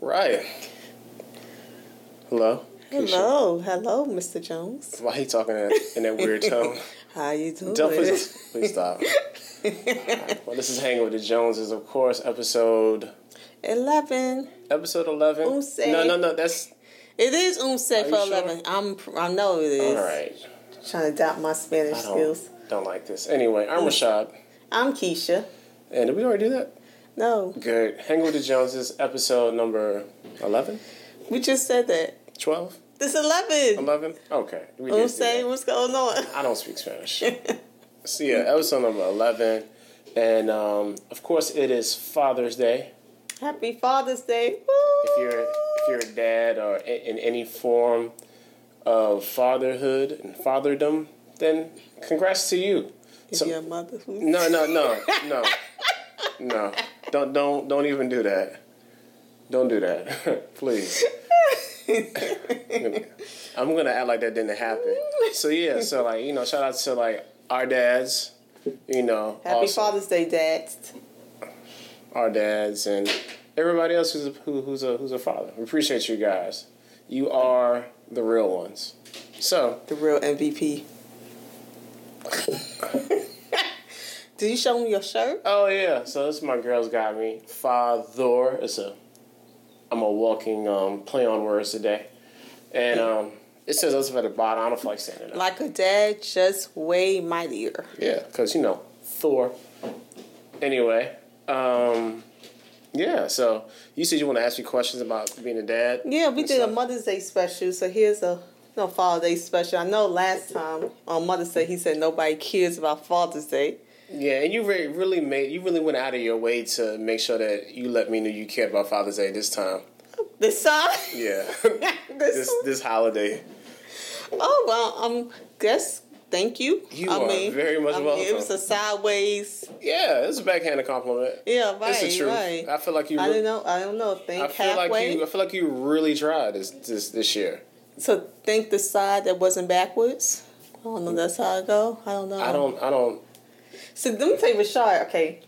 Right. Hello. Hello, hello, Mr. Jones. Why he talking in, in that weird tone? How are you doing? Don't please, please stop. Alright, Well, this is hanging with the Joneses, of course. Episode Eleven. episode eleven. Umse. No, no, no. That's It is umse Are for sure? eleven. I'm. I know it is. all right. Trying to doubt my Spanish I skills. don't, don't like this. Anyway, I'm Rashad, I'm Keisha. and did we already do that? No, Good. Hanging with the Joneses, episode number 11? we just said that. 12? This eleven. 11? Okay. We Umse, that. what's going on? I don't speak Spanish. so yeah, episode number eleven, and um, of course it is Father's Day. Happy Father's Day. If you're if you're a dad or in, in any form of fatherhood and fatherdom, then congrats to you. If So- you're a mother. No, no, no, no, no. Don't don't don't even do that. Don't do that, please. I'm gonna act like that didn't happen. So yeah, so like you know, shout out to like our dads, you know, Happy also Father's Day, dads. our dads and everybody else who's a, who, who's a who's a father. We appreciate you guys. You are the real ones. So The real MVP. Did you show me your shirt? oh yeah, so this is my girls got me father. It's a I'm a walking um, play on words today, and um, it says us at the bottom. I don't feel like saying it. Like a dad, just way mightier. Yeah, because you know Thor. Anyway, um, yeah. So you said you want to ask me questions about being a dad. Yeah, we did a. Mother's Day special, so here's a no Father's Day special. I know last time on Mother's Day he said nobody cares about Father's Day. Yeah, and you really, really made you really went out of your way to make sure that you let me know you cared about Father's Day this time. This time, Yeah, this, this this holiday. oh well, um, guess thank you. You I are mean, very much I mean, welcome. It was a sideways. Yeah, it's a backhanded compliment. Yeah, right, it's the truth. right. I feel like you. I don't know. I don't know. Think I feel halfway. like you. I feel like you really tried this this this year. so think the side that wasn't backwards. I don't know. That's how I go. I don't know. I don't. I don't. So let me tell you, Rashad. Okay,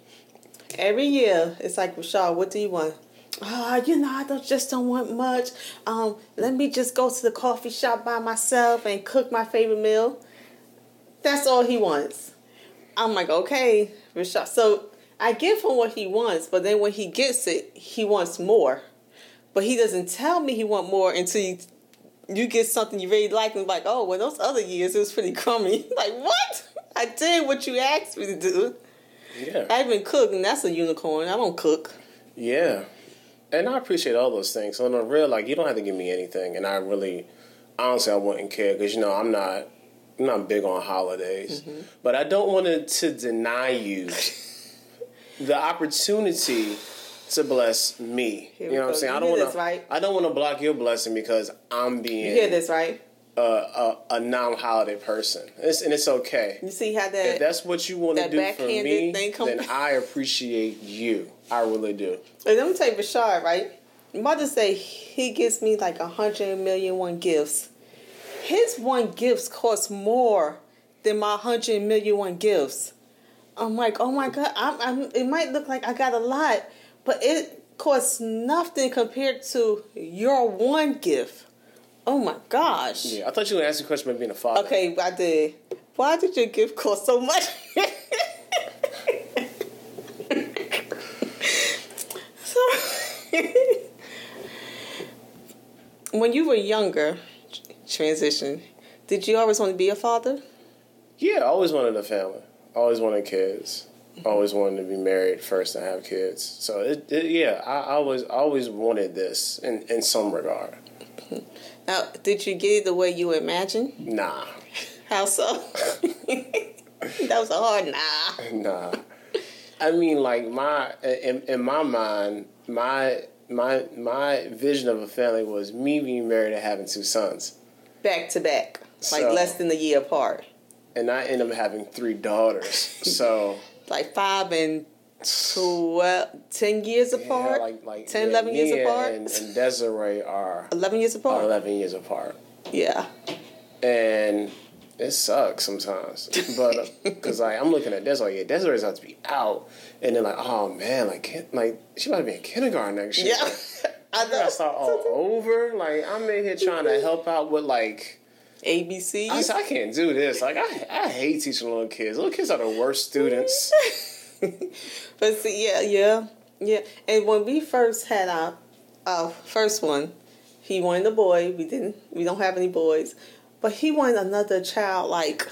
every year it's like Rashad. What do you want? Oh, you know, I don't, just don't want much. Um, let me just go to the coffee shop by myself and cook my favorite meal. That's all he wants. I'm like, okay, Rashad. So I give him what he wants, but then when he gets it, he wants more. But he doesn't tell me he want more until you, you get something you really like and like, oh, well, those other years it was pretty crummy. like, what? I did what you asked me to do. Yeah. I've been cooking. that's a unicorn. I don't cook. Yeah. And I appreciate all those things. So in the real, like, you don't have to give me anything, and I really, honestly, I wouldn't care because you know I'm not, I'm not big on holidays, Mm-hmm. but I don't want to, to deny you the opportunity to bless me. You know what I'm saying? You I don't want to, right? I don't want to block your blessing because I'm being You hear this, right? A, a, a non-holiday person, it's, and it's okay. You see how If that? that's what you want to do for me, then I appreciate you. I really do. And let me tell you, Bashar, right? Mother's Day, he gives me like a hundred million one gifts. His one gifts cost more than my hundred million one gifts. I'm like, oh my god, I'm, I'm, it might look like I got a lot, but it costs nothing compared to your one gift. Oh my gosh. Yeah, I thought you were to ask a question about being a father. Okay, I did. Why did your gift cost so much? so, when you were younger, transition, did you always want to be a father? Yeah, I always wanted a family. Always wanted kids. Always wanted to be married first and have kids. So it, it yeah, I, I always wanted this in, in some regard. Now, did you get it the way you imagined? Nah, How so? that was a hard nah. nah. I mean, like my in, in my mind, my my my vision of a family was me being married and having two sons, Back to back, like So- less than a year apart, and I end up having three daughters. So like five and 12, 10 years yeah, apart, like like 10, yeah, 11 years apart, and, and Desiree are 11 years apart. eleven years apart. Yeah. and it sucks sometimes. But uh, because like I'm looking at Desiree, yeah, Desiree's about to be out, and then like, oh man, like like she might be in kindergarten next year. Yeah. I gotta start all over. Like I'm in here trying to help out with like ABC. I, I can't do this. Like I, I hate teaching little kids. Little kids are the worst students. but see, yeah, yeah, yeah. And when we first had our, our first one, he wanted a boy. We didn't. We don't have any boys, but he wanted another child. Like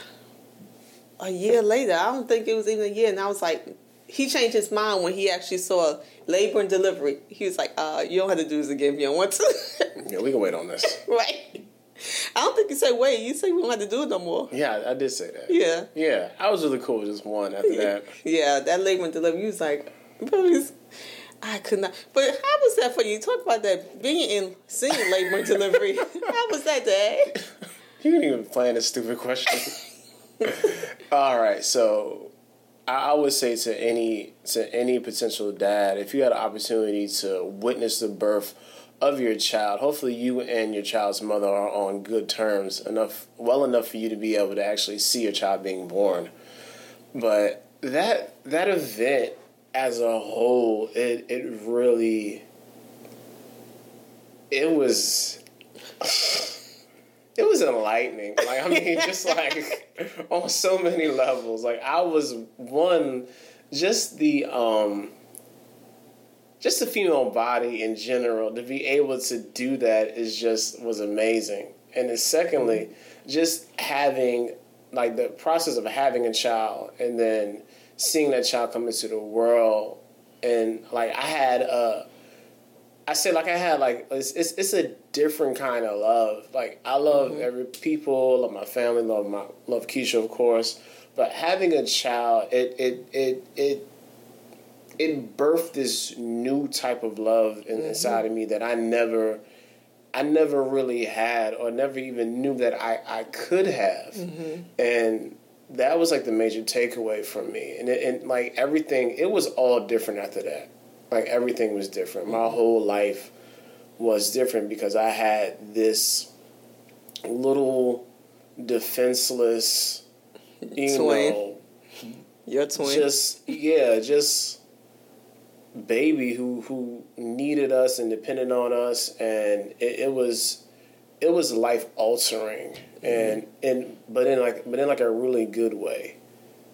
a year later, I don't think it was even a year. And I was like, he changed his mind when he actually saw labor and delivery. He was like, uh, you don't have to do this again if you don't want to. yeah, we can wait on this. right. I don't think you said wait. You said we don't have to do it no more. Yeah, I did say that. Yeah. Yeah, I was really cool with just one after that. yeah, that labor and delivery. You was like, please. I could not. But how was that for you? Talk about that being in seeing labor and delivery. how was that, day? You didn't even plan a stupid question. All right, so I would say to any to any potential dad, if you had an opportunity to witness the birth of your child, hopefully you and your child's mother are on good terms enough, well enough for you to be able to actually see your child being born. But that that event as a whole, it it really it was it was enlightening. Like I mean, just like on so many levels. Like I was one, just the um, just the female body in general to be able to do that is just was amazing. And then secondly, just having like the process of having a child and then seeing that child come into the world and like I had a I said like I had like it's, it's, it's a different kind of love. Like I love mm-hmm. every people, love my family, love my love Keisha of course. But having a child, it it it it it birthed this new type of love in, mm-hmm. inside of me that I never I never really had or never even knew that I, I could have. Mm-hmm. And that was like the major takeaway from me. And, it, and like everything, it was all different after that. Like everything was different. My mm-hmm. whole life was different because I had this little defenseless, you twin. know, your twin. Just yeah, just baby who who needed us and depended on us, and it, it was it was life altering, and mm-hmm. and but in like but in like a really good way.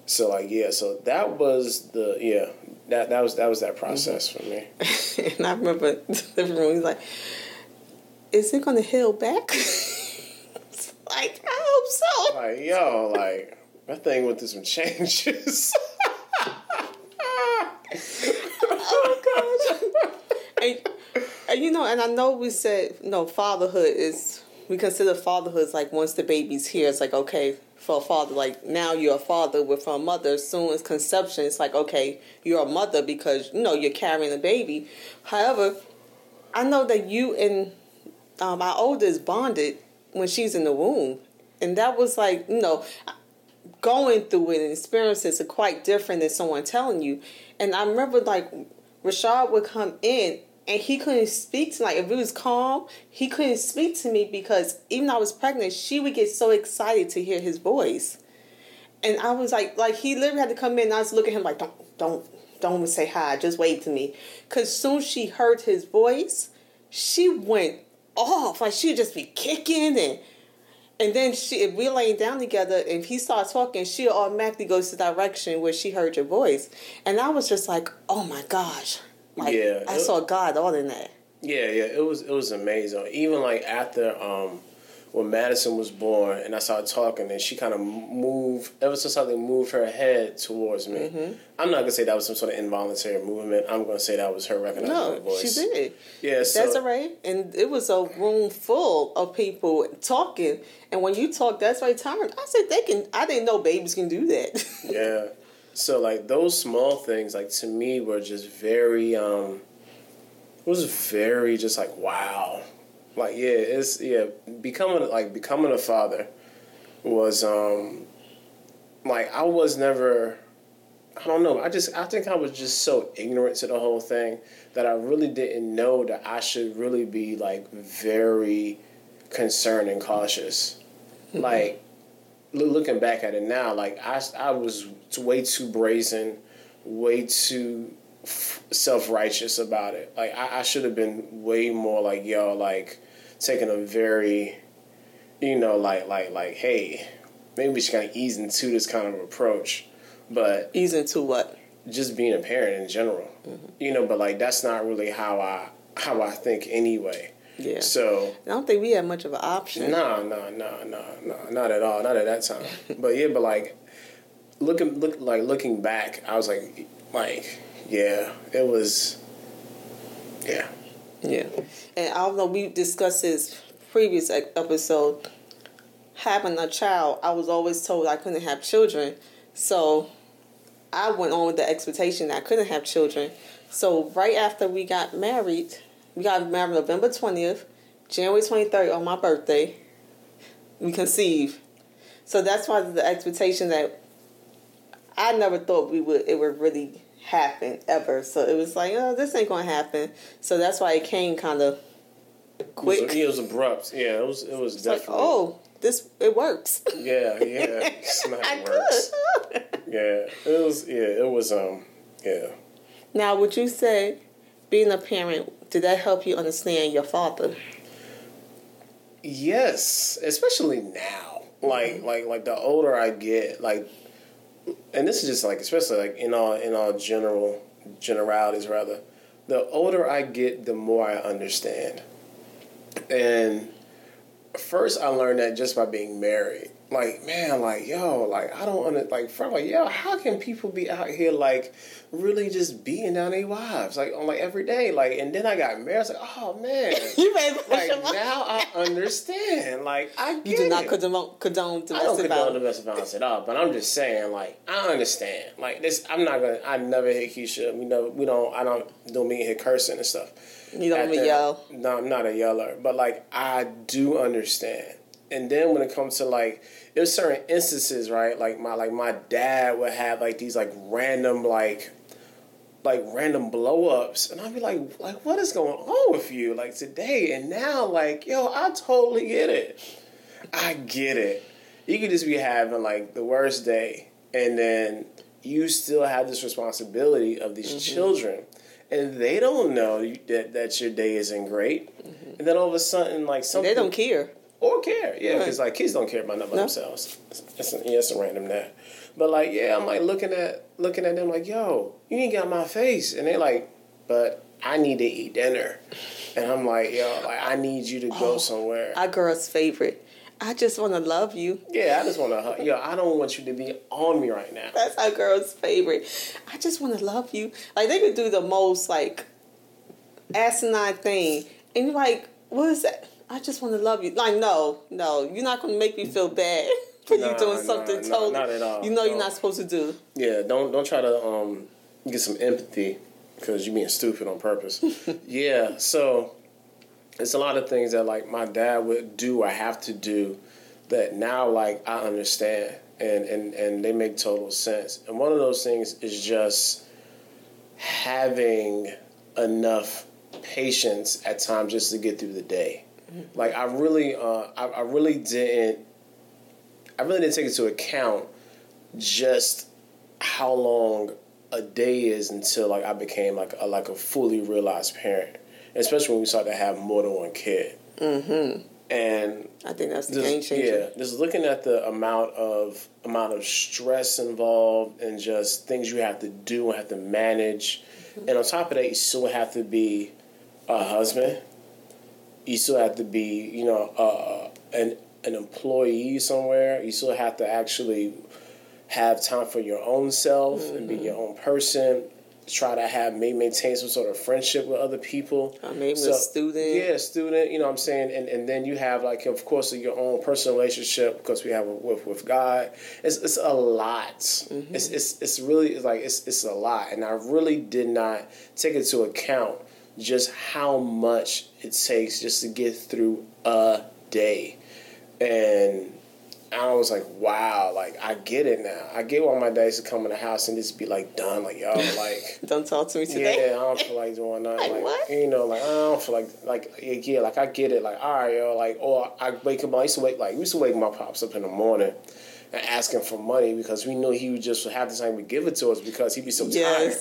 So like yeah, so that was the yeah that that was that was that process mm-hmm. for me. and I remember the room. He's like, "Is it going to heal back?" like I hope so. Like yo, like that thing went through some changes. And, and you know, and I know we said you know fatherhood is we consider fatherhood as like once the baby's here, it's like okay, for a father. Like now you're a father with for a mother. As soon as conception, it's like okay, you're a mother because you know you're carrying a baby. However, I know that you and um, our oldest bonded when she's in the womb, and that was like you know going through it and experiences are quite different than someone telling you. And I remember like Rashad would come in and he couldn't speak to like if it was calm he couldn't speak to me because even though i was pregnant she would get so excited to hear his voice. And i was like like he literally had to come in and i was looking at him like don't don't don't even say hi just wave to me. Because soon she heard his voice she went off like she'd just be kicking and and then she if we're laying down together if he starts talking she automatically goes to the direction where she heard your voice. And i was just like oh my gosh like yeah, I saw God all in that. Yeah, yeah, it was it was amazing. Even like after um when Madison was born and I started talking and she kind of moved ever so slightly moved her head towards me. Mm-hmm. I'm not gonna say that was some sort of involuntary movement. I'm gonna say that was her recognizing no, my voice. She did. Yeah, so, that's all right. And it was a room full of people talking. And when you talk, that's right time. I said they can. I didn't know babies can do that. yeah. So like those small things, like to me, were just very. um It was very just like wow, like yeah, it's yeah becoming like becoming a father was um like I was never. I don't know. I just I think I was just so ignorant to the whole thing that I really didn't know that I should really be like very concerned and cautious. Mm-hmm. Like looking back at it now, like I, I was way too brazen, way too self righteous about it. Like I, I should have been way more like yo, like taking a very, you know, like like like hey, maybe we should kind of ease into this kind of approach, but Ease into what? just being a parent in general, mm-hmm. you know. But like that's not really how I how I think anyway. Yeah. So I don't think we had much of an option. no, no, no, no, no, not at all, not at that time. but yeah, but like looking, look, like looking back, I was like, like, yeah, it was, yeah, Yeah. And although we discussed this previous episode, having a child, I was always told I couldn't have children. So I went on with the expectation that I couldn't have children. So right after we got married, we got married November 20th, January 23rd on my birthday, we conceived. So that's why the expectation that I never thought we would it would really happen ever. So it was like, oh, this ain't gonna happen. So that's why it came kind of it was, quick. it was abrupt. Yeah, it was, it was It's like, definitely. oh, this it works. Yeah, yeah, smack works. could. Yeah, it was. Yeah, it was. Um, yeah. now, would you say being a parent did that help you understand your father? Yes, especially now. Like like like the older I get, like and this is just like especially like in all in all general generalities rather. The older I get, the more I understand. And first I learned that just by being married. Like, man, like, yo, like I don't under like from like, yo, how can people be out here like really just beating down their wives like on like every day? Like and then I got married, I was like, oh man. You made like now I understand. Like I You do not it. condone, condone I don't domestic condone violence. domestic violence at all, but I'm just saying, like, I understand. Like this, I'm not gonna. I never hit Keisha. We know we don't. I don't don't mean hit cursing and stuff. You don't even yell. No, I'm not a yeller, but like I do understand. And then when it comes to like, there's certain instances, right? Like my like my dad would have like these like random like like random blow ups and I'd be like like what is going on with you like today? And now like yo I totally get it. I get it. You could just be having like the worst day and then you still have this responsibility of these mm-hmm. children. And they don't know that, that your day isn't great. Mm-hmm. And then all of a sudden like something They don't care. Or care. Yeah, Right. because like kids don't care about nothing No. themselves. It's, yeah, it's a random that. But like, yeah, I'm like looking at looking at them like, yo, you ain't got my face, and they're like, but I need to eat dinner, and I'm like, yo, like I need you to go Oh, somewhere. Our girl's favorite. I just want to love you. yeah, I just want to hug. Yo, I don't want you to be on me right now. That's our girl's favorite. I just want to love you. Like they could do the most like asinine thing, and you're like, what is that? I just want to love you. Like no, no, you're not gonna make me feel bad for Nah, you doing something nah, totally not at all. you know you're not supposed to do. Yeah, don't don't try to um get some empathy because you're being stupid on purpose. yeah, so it's a lot of things that like my dad would do or have to do that now like I understand and and and they make total sense. And one of those things is just having enough patience at times just to get through the day. Like I really uh I, I really didn't I really didn't take into account just how long a day is until like I became like a like a fully realized parent, especially when we started to have more than one kid. Mm-hmm. And I think that's the game changer. yeah, just looking at the amount of amount of stress involved and just things you have to do and have to manage, Mm-hmm. and on top of that, you still have to be a husband. You still have to be, you know, uh, an an employee somewhere. You still have to actually have time for your own self and be Mm-hmm. your own person. Try to have maybe maintain some sort of friendship with other people. Or maybe a student. Yeah, student. You know what I'm saying, and and then you have like of course your own personal relationship because we have with with God. It's it's a lot. Mm-hmm. It's it's it's really it's like it's it's a lot, and I really did not take it into account just how much it takes just to get through a day, and. I was like, wow, like I get it now. I get why my dad used to come in the house and just be like done, like y'all, like Don't talk to me today. yeah, I don't feel like doing nothing. Like Like, what? you know, like I don't feel like like yeah, like I get it. Like all right, yo, like or I wake up. I used to wake like we used to wake my pops up in the morning and ask him for money because we knew he would just half the time would give it to us because he'd be so tired.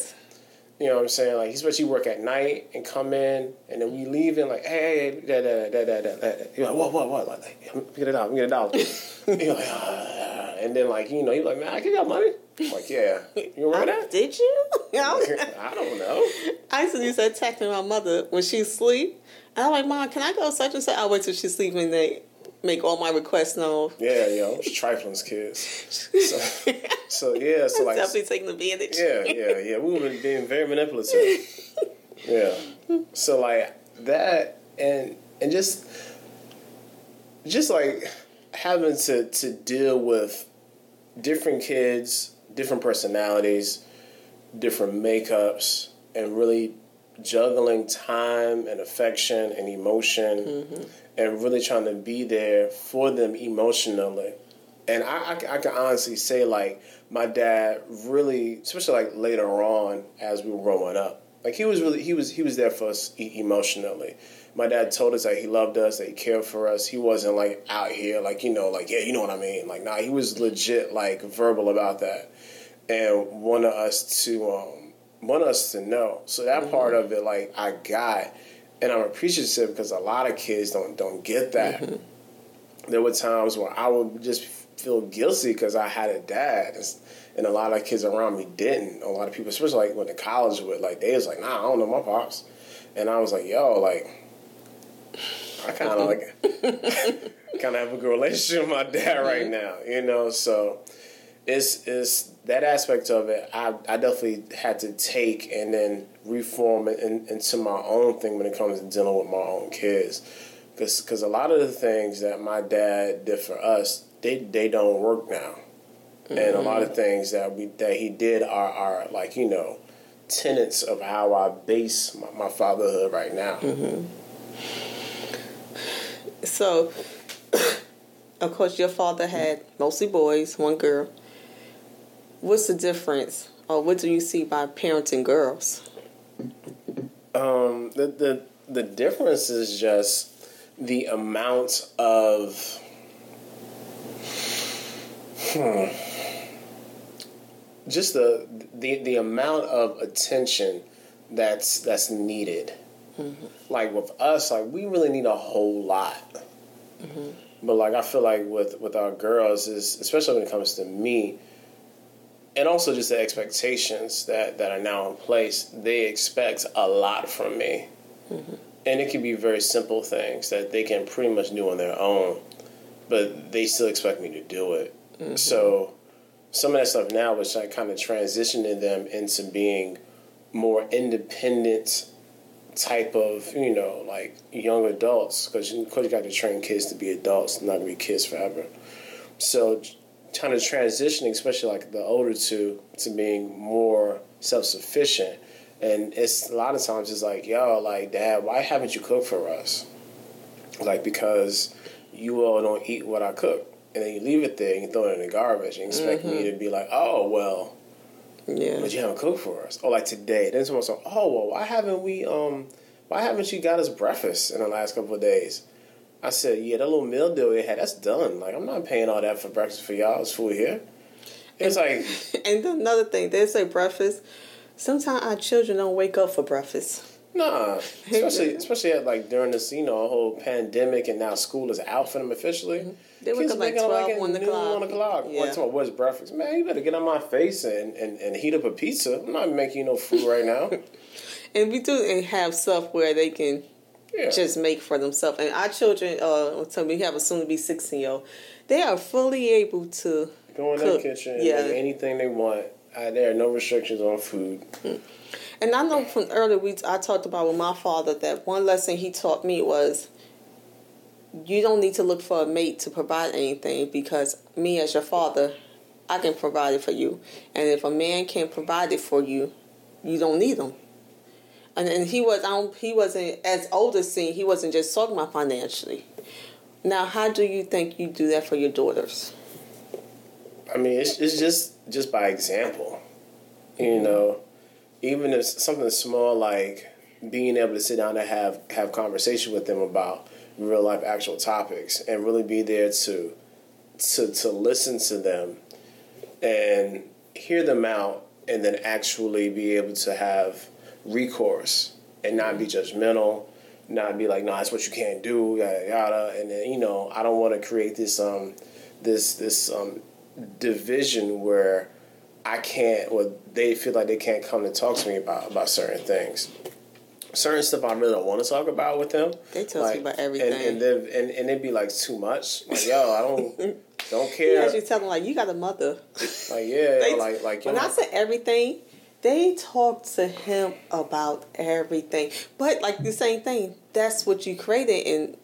You know what I'm saying? Like, especially work at night and come in, and then we leave in like, hey, da da da da da da. You're like, what, what, what? Like, like get it out, get it out. you're like, ah. and then like, you know, you're like, man, I give y'all money. I'm like, yeah, you remember I- that? Did you? I I don't know. I used to use that texting my mother when she's sleep. And I'm like, Mom, can I go such and such? I wait till she sleep and they make all my requests known. Yeah, yo, it's trifling's kids. So, so yeah, so like, Definitely taking advantage. yeah, yeah, yeah. We were being very manipulative. Yeah. So like that, and and just just like having to to deal with different kids, different personalities, different makeups, and really juggling time and affection and emotion, mm-hmm. And really trying to be there for them emotionally. And I, I, can- I can honestly say, like, my dad really, especially like later on as we were growing up, like he was really he was he was there for us e- emotionally. My dad told us that he loved us, that he cared for us. He wasn't like out here, like you know, like yeah, you know what I mean. Like nah, he was legit, like verbal about that, and wanted us to um wanted us to know. So that part of it, like I got, and I'm appreciative because a lot of kids don't don't get that mm-hmm. there were times where I would just feel guilty because I had a dad, and- and a lot of kids around me didn't. A lot of people, especially like went to college with, like they was like, "Nah, I don't know my pops," and I was like, "Yo, like." I kind of like, kind of have a good relationship with my dad right mm-hmm. now, you know. So, it's it's that aspect of it. I I definitely had to take and then reform it in, into my own thing when it comes to dealing with my own kids because a lot of the things that my dad did for us they they don't work now and a lot of mm-hmm. things that we that he did are are like you know tenets of how I base my, my fatherhood right now mm-hmm. So, of course, your father had mostly boys, one girl. What's the difference, or what do you see by parenting girls? um the the the difference is just the amount of hmm, just the the the amount of attention that's that's needed. Like with us, like we really need a whole lot. But like I feel like with with our girls is especially when it comes to me, and also just the expectations that that are now in place. They expect a lot from me, mm-hmm. and it can be very simple things that they can pretty much do on their own, but they still expect me to do it. Mm-hmm. So some of that stuff now is like kind of transitioning them into being more independent type of you know like young adults because you, you got to train kids to be adults not to be kids forever so kind of transitioning especially like the older two to being more self-sufficient and it's a lot of times it's like yo like dad why haven't you cooked for us like because you all don't eat what i cook and then you leave it there and you throw it in the garbage and expect me to be like oh well Yeah. but you haven't cooked for us. Or like today, then someone's like, "Oh well, why haven't we? Um, why haven't you got us breakfast in the last couple of days?" I said, "Yeah, that little meal deal they had, that's done. Like I'm not paying all that for breakfast for y'all. It's food here." It's like, And another thing, they say breakfast. Sometimes our children don't wake up for breakfast. nah. Especially, especially at like during this, you know, whole pandemic, and now school is out for them officially. They wake up like waking 12, at 1 noon, o'clock. 1 o'clock. Yeah. Like, about what's breakfast? Man, you better get on my face and, and, and heat up a pizza. I'm not making you no food right now. And we do and have stuff where they can Yeah. just make for themselves. And our children, uh, so we have a soon to be 16 year old, they are fully able to. Go in Cook. the kitchen, Yeah. anything they want. Uh, there are no restrictions on food. And I know from earlier we I talked about with my father that one lesson he taught me was you don't need to look for a mate to provide anything because me as your father, I can provide it for you. And if a man can't provide it for you, you don't need him. And and he was I don't, he wasn't as older seeing he wasn't just talking about financially. Now, how do you think you do that for your daughters? I mean, it's, it's just just by example. You mm-hmm. know, even if something small like being able to sit down and have have conversation with them about real life actual topics and really be there to to to listen to them and hear them out and then actually be able to have recourse and not be judgmental, not be like, no, that's what you can't do, yada yada. And then you know, I don't want to create this um this this um division where I can't or they feel like they can't come to talk to me about about certain things. Certain stuff I really don't want to talk about with them. They tell like, you about everything. and and, then, and and it'd be like too much. Like yo, I don't don't You care. actually tell them like you got a mother. Like yeah, They- like like when I say everything, they talk to him about everything. But like the same thing, that's what you created, and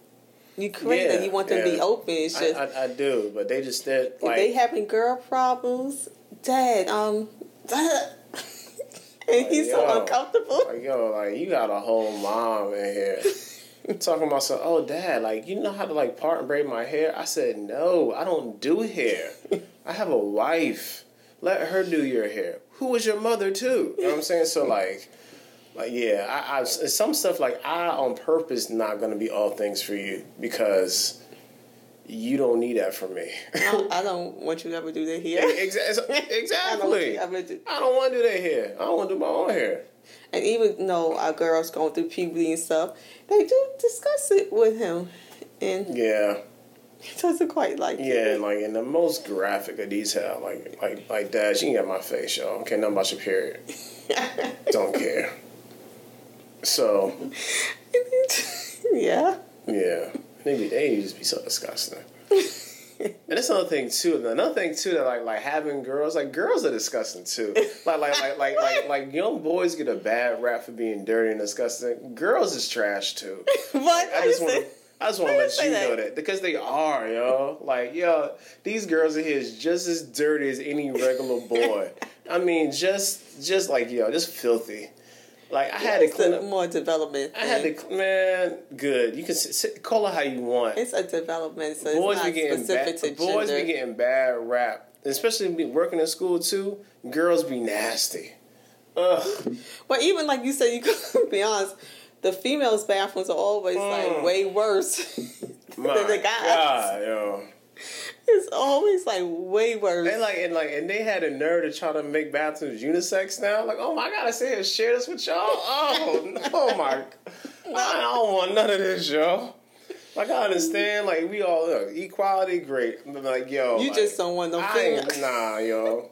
you created. Yeah, you want them to be open. It's I, just I, I do, but they just did if like they having girl problems, Dad, um, and he's yo, so uncomfortable. Like yo, like you got a whole mom in here. Talking about some, oh dad, like you know how to like part and braid my hair? I said no, I don't do hair. I have a wife. Let her do your hair. Who was your mother too? You know what I'm saying? So like, like yeah, I, I some stuff like I on purpose not gonna be all things for you because you don't need that from me. I don't, I don't want you to ever do that here. exactly. I don't want Exactly. to do. I don't want to do that hair. I don't want to do my own hair. And even though our girls going through puberty and stuff, they do discuss it with him, and Yeah. he doesn't quite like Yeah, it. like in the most graphic of detail, like like like Dad, you can get my face, yo. I don't care nothing about your period. Don't care. So yeah. yeah, maybe they just be so disgusting. And that's another thing too. Another thing too that like like having girls, like girls are disgusting too. Like like like like like like young boys get a bad rap for being dirty and disgusting. Girls is trash too. What? I just want to. I just want to let you that? know that because they are, yo. Like, yo, these girls in here is just as dirty as any regular boy. I mean, just, just like yo, just filthy. Like I had to clean a up. more development. I had thing. to, man. Good. You can sit, sit, call it how you want. It's a development, so boys it's be not getting specific bad. to Boys gender. be getting bad rap, especially be working in school too. Girls be nasty. Ugh. but even like you said, you could be honest. The females' bathrooms are always like Mm. way worse than the guys. God, yo. It's always like way worse. And like and like and they had a nerve to try to make bathrooms unisex now. Like, oh my god, I say share this with y'all. Oh, oh my, I don't want none of this, yo. Like I understand, like we all look, equality, great. But like yo, you like, just don't want no ain't, nah, yo.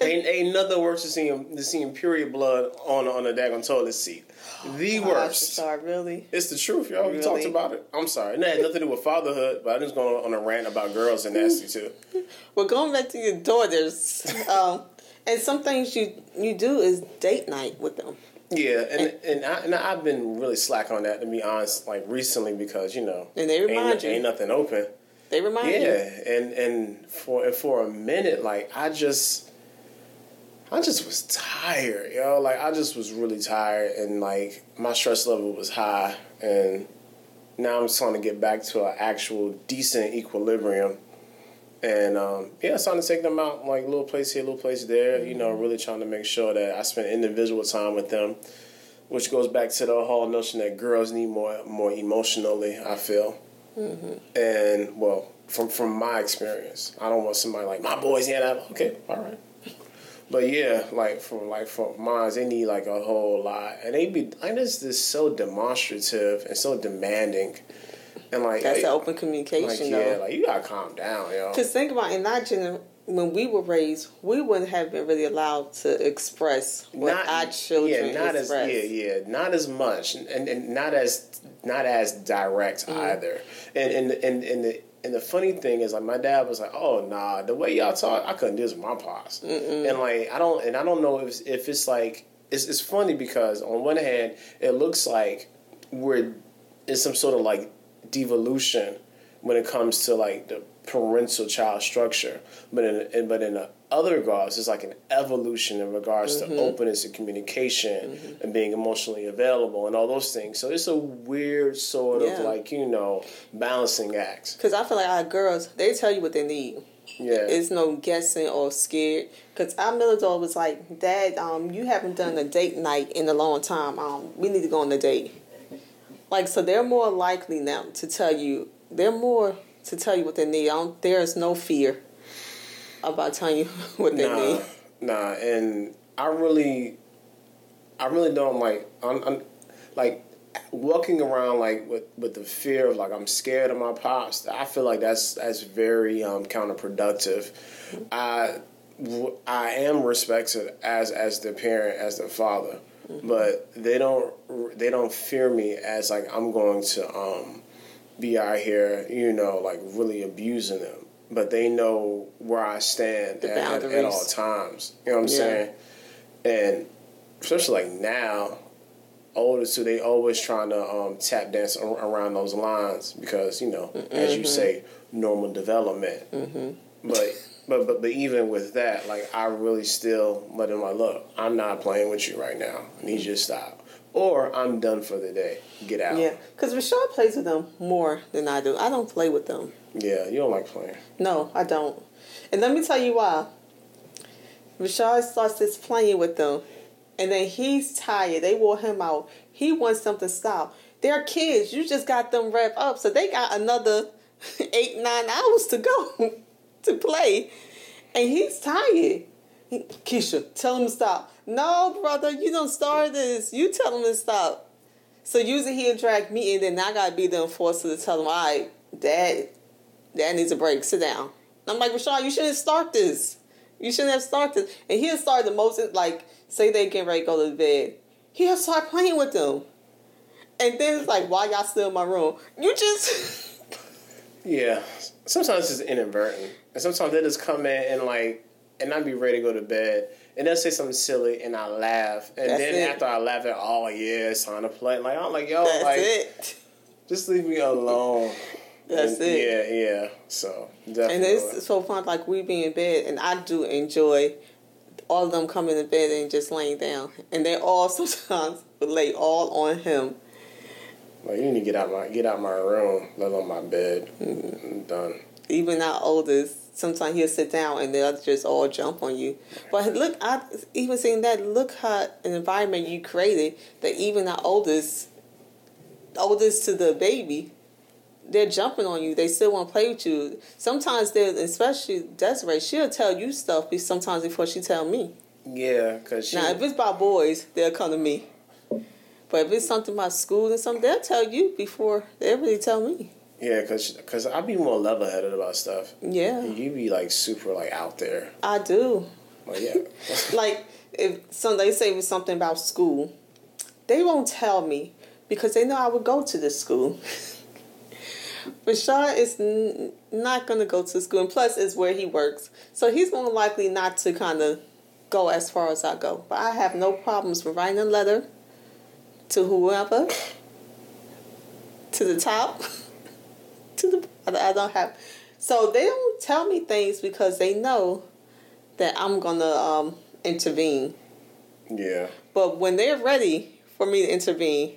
ain't ain't nothing worse than seeing than seeing period blood on on a daggone toilet seat. The Gosh, worst. Sorry, really. It's the truth, yo. We talked about it. I'm sorry. And that had nothing to do with fatherhood, but I'm just going on a rant about girls and nasty too. Well, going back to your daughters, um, and some things you you do is date night with them. Yeah, and and, I, and I've been really slack on that to be honest, like recently because you know And they remind ain't, you. ain't nothing open. They remind Yeah, you. Yeah, and and for and for a minute, like I just, I just was tired, yo. Like I just was really tired, and like my stress level was high, and now I'm trying to get back to an actual decent equilibrium. And um, yeah, starting to take them out like little place here, little place there. You know, really trying to make sure that I spend individual time with them, which goes back to the whole notion that girls need more more emotionally. I feel, and well, from from my experience, I don't want somebody like my boys. Yeah, that okay, all right. But yeah, like for like for mine, they need like a whole lot, and they be like this this so demonstrative and so demanding, and like That's the open communication, like though. yeah, like you gotta calm down, yo. Because think about in our gener- when we were raised, we wouldn't have been really allowed to express what our children yeah, not express. as yeah, yeah, not as much, and, and not as not as direct Mm. either. And and and and the and the funny thing is, like, my dad was like, "Oh nah, the way y'all talk, I couldn't do this with my pops." And like, I don't, and I don't know if if it's like it's it's funny because on one hand, it looks like we're in some sort of like devolution when it comes to like the parental child structure, but in, in but in the other regards, it's like an evolution in regards Mm-hmm. to openness and communication and being emotionally available and all those things. So it's a weird sort of like you know balancing act. Because I feel like our girls, they tell you what they need. Yeah, It's no guessing or scared. Because our middle daughter was like, Dad, um, you haven't done a date night in a long time. Um, we need to go on a date. Like, so they're more likely now to tell you, they're more to tell you what they need. I don't, there is no fear about telling you what they nah, need. Nah, and I really, I really don't like. I'm, I'm like walking around like with with the fear of like I'm scared of my pops. I feel like that's that's very um, counterproductive. I I am respected as as the parent as the father, but they don't they don't fear me as like I'm going to um, be out here, you know, like really abusing them. But they know where I stand at, at, all times. You know what I'm Yeah. saying? And especially like now, older so they always trying to um, tap dance ar- around those lines because you know, as you say, normal development. But but but but even with that, like I really still let them like, look, I'm not playing with you right now. I need you to stop, or I'm done for the day. Get out. Yeah, because Rashad plays with them more than I do. I don't play with them. Yeah, you don't like playing. No, I don't. And let me tell you why. Rashad starts this playing with them, and then he's tired. They wore him out. He wants them to stop. They're kids. You just got them wrapped up, so they got another eight, nine hours to go to play. And he's tired. Keisha, tell him to stop. No, brother, you don't start this. You tell him to stop. So usually he'll drag me in, then I gotta be the enforcer to tell him, all right, dad, dad needs a break. Sit down. I'm like, Rashad, you shouldn't start this. You shouldn't have started. And he'll start the most, like, say they get ready to go to bed. He'll start playing with them. And then it's like, why y'all still in my room? You just. Yeah, sometimes it's inadvertent, and sometimes they just come in and like, and I'd be ready to go to bed, and they'll say something silly, and I laugh, and That's then it. after I laugh, at oh yeah, it's time to play. Like I'm like, yo, That's like it. just leave me alone. That's And, it. Yeah, yeah. So definitely. And it's so fun, like we be in bed, and I do enjoy all of them coming to bed and just laying down. And they all sometimes lay all on him. like you need to get out my get out my room, let alone my bed. Mm-hmm. I'm done. Even our oldest, sometimes he'll sit down and they'll just all jump on you. But look, I even saying that, look how an environment you created that even our oldest, oldest to the baby, they're jumping on you. They still want to play with you. Sometimes they, especially Desiree, she'll tell you stuff. be- Sometimes before she tell me. Yeah, cause she, Now, if it's about boys, they'll come to me. But if it's something about school and something, they'll tell you before they really tell me. Yeah, cause cause I be more level headed about stuff. Yeah, You be like super like out there. I do. Like yeah. Like if some they say something about school, they won't tell me because they know I would go to this school. Rashad is n- not going to go to school, and plus, it's where he works, so he's more likely not to kind of go as far as I go. But I have no problems with writing a letter to whoever, to the top, to the. I I don't have. So they don't tell me things because they know that I'm gonna um, intervene. yeah. But when they're ready for me to intervene,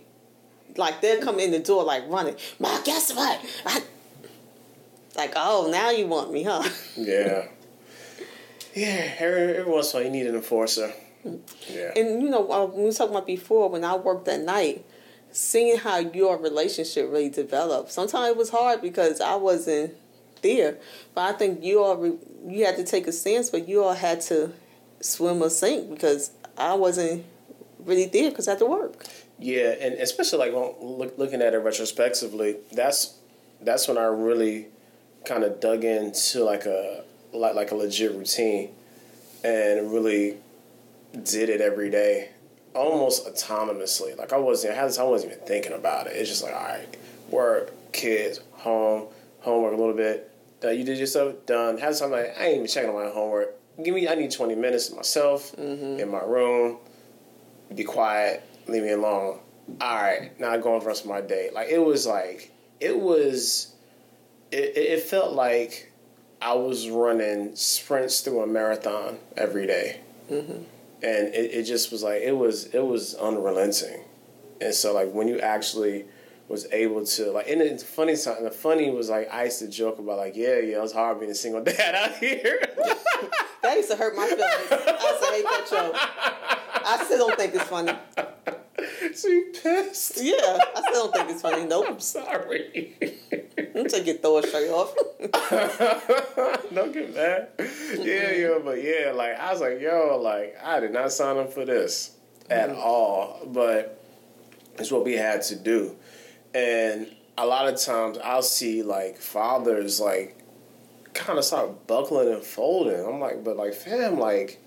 like they'll come in the door like running. Ma, guess what? I... Like, oh, now you want me, huh? Yeah. Yeah, every, every once in a while you need an enforcer. Yeah. And you know, uh, we were talking about before when I worked at night, seeing how your relationship really developed. Sometimes it was hard because I wasn't there, but I think you all re- you had to take a stance, but you all had to swim or sink because I wasn't really there because I had to work. Yeah, and especially like when look, looking at it retrospectively, that's that's when I really kind of dug into like a like like a legit routine, and really did it every day, almost autonomously. Like I wasn't, I wasn't even thinking about it. It's just like all right, work, kids, home, homework a little bit. Uh, you did yourself done. Had something like I ain't even checking on my homework. Give me, I need twenty minutes to myself in my room be quiet, leave me alone. All right, now I go on for the rest of my day. Like it was like it was, it, it it felt like I was running sprints through a marathon every day. And it, it just was like it was it was unrelenting, and so like when you actually was able to like and it's funny something the funny was like I used to joke about like yeah yeah it was hard being a single dad out here. That used to hurt my feelings. I used to hate that joke. I still don't think it's funny. so you pissed? Yeah, I still don't think it's funny. Nope. I'm sorry. I'm take your throw straight off. Don't get mad. Yeah, yeah, but yeah, like I was like, yo, like I did not sign up for this at mm-hmm. all, but it's what we had to do, and a lot of times I'll see like fathers like kind of start buckling and folding. I'm like, but like, fam, like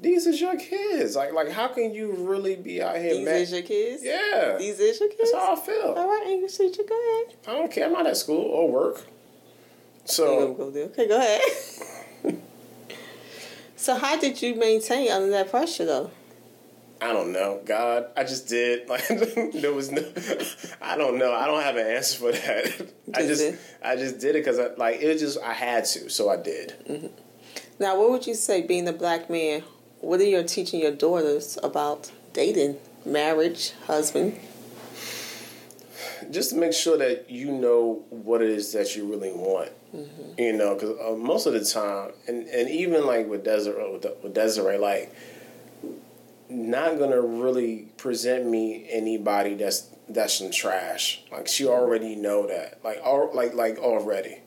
these is your kids. Like, like how can you really be out here? These mad? is your kids. yeah, These is your kids. that's how I feel. All right, English teacher, go ahead. I don't care. I'm not at school or work. So go? Okay, go ahead. so, how did you maintain under that pressure, though? I don't know. God, I just did. Like there was no. I don't know. I don't have an answer for that. I Just did. I just did it because I like it was just I had to, so I did. Mm-hmm. Now, what would you say, being a black man, what are you teaching your daughters about dating, marriage, husband? Just to make sure that you know what it is that you really want. Mm-hmm. You know, because uh, most of the time, and and even like with Desiree, with, with Desiree, like not gonna really present me anybody that's that's some trash. Like she already know that. Like all like like already.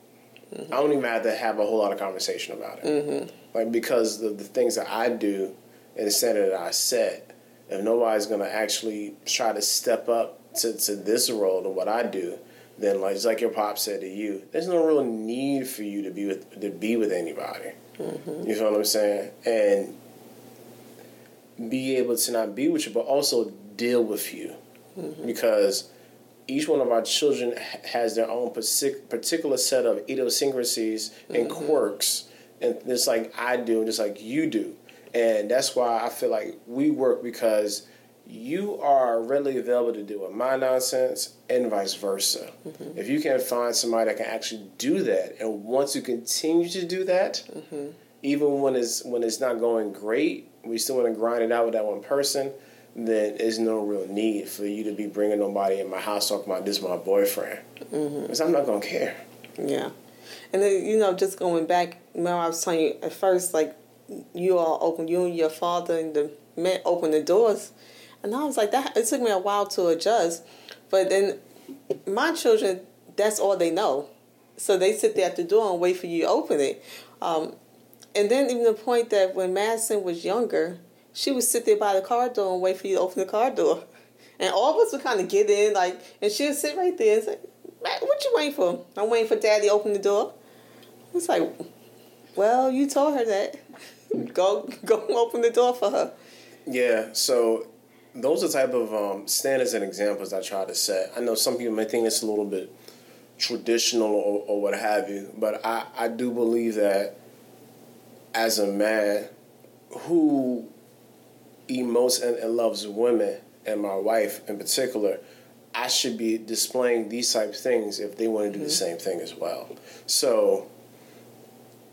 Mm-hmm. I don't even have to have a whole lot of conversation about it. Mm-hmm. Like because the the things that I do and the standard that I set, if nobody's gonna actually try to step up to, to this role to what I do, then like just like your pop said to you, there's no real need for you to be with to be with anybody. Mm-hmm. You know what I'm saying? And be able to not be with you, but also deal with you, mm-hmm. because each one of our children has their own particular set of idiosyncrasies and mm-hmm. quirks, and just like I do, and just like you do, and that's why I feel like we work because you are readily available to deal with my nonsense and vice versa. Mm-hmm. If you can find somebody that can actually do that and wants to continue to do that, mm-hmm. even when it's when it's not going great, we still want to grind it out with that one person. Then there's no real need for you to be bringing nobody in my house talking about this is my boyfriend, mm-hmm. because I'm not gonna care. Yeah. And then, you know, just going back, remember I was telling you at first, like, you all open, you and your father and the men opened the doors. And I was like, that, it took me a while to adjust. But then my children, that's all they know. So they sit there at the door and wait for you to open it. Um, and then even the point that when Madison was younger, she would sit there by the car door and wait for you to open the car door. And all of us would kind of get in, like, and she would sit right there and say, what you waiting for? I'm waiting for daddy to open the door. It's like, well, you told her that. go go open the door for her. Yeah, so those are type of um, standards and examples I try to set. I know some people may think it's a little bit traditional or, or what have you, but I, I do believe that as a man who emotes and, and loves women and my wife in particular, I should be displaying these type of things if they want to do the same thing as well. So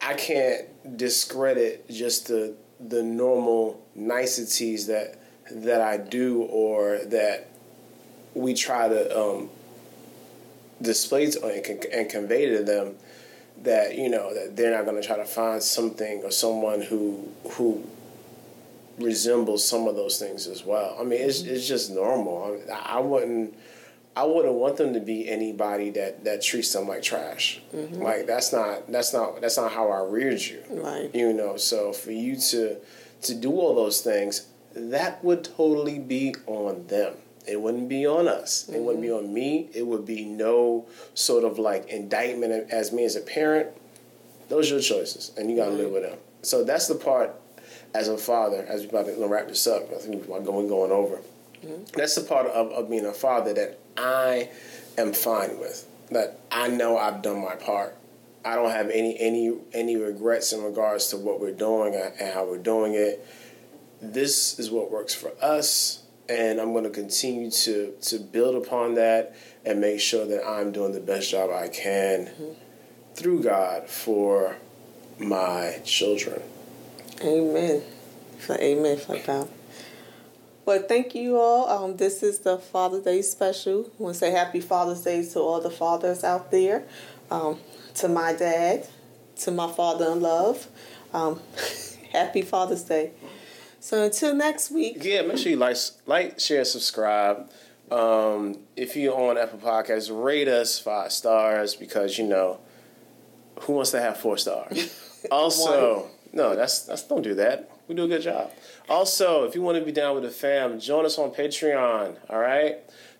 I can't discredit just the the normal niceties that that I do or that we try to um, display to, and, and convey to them that you know that they're not going to try to find something or someone who who resembles some of those things as well. I mean, it's it's just normal. I, I wouldn't. I wouldn't want them to be anybody that, that treats them like trash. Mm-hmm. Like that's not that's not that's not how I reared you. Right. You know, so for you to to do all those things, that would totally be on them. It wouldn't be on us. It mm-hmm. wouldn't be on me. It would be no sort of like indictment as me as a parent. Those are your choices, and you got to live with them. So that's the part as a father, as we're about to wrap this up. I think we're going going over. Mm-hmm. That's the part of, of being a father that I am fine with. That I know I've done my part. I don't have any any any regrets in regards to what we're doing and how we're doing it. This is what works for us, and I'm going to continue to to build upon that and make sure that I'm doing the best job I can mm-hmm. through God for my children. Amen. For amen for God. Well, thank you all. Um, this is the Father's Day special. I want to say Happy Father's Day to all the fathers out there. Um, to my dad, to my father in love. Um, happy Father's Day. So until next week. Yeah, make sure you like, like, share, subscribe. Um, if you're on Apple Podcasts, rate us five stars because you know who wants to have four stars. also, no, that's that's don't do that. We do a good job. Also, if you want to be down with the fam, join us on Patreon. All right,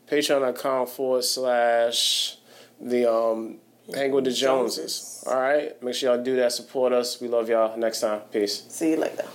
Patreon.com forward slash the um hang with the Joneses. All right, make sure y'all do that. Support us. We love y'all. Next time, peace. See you later.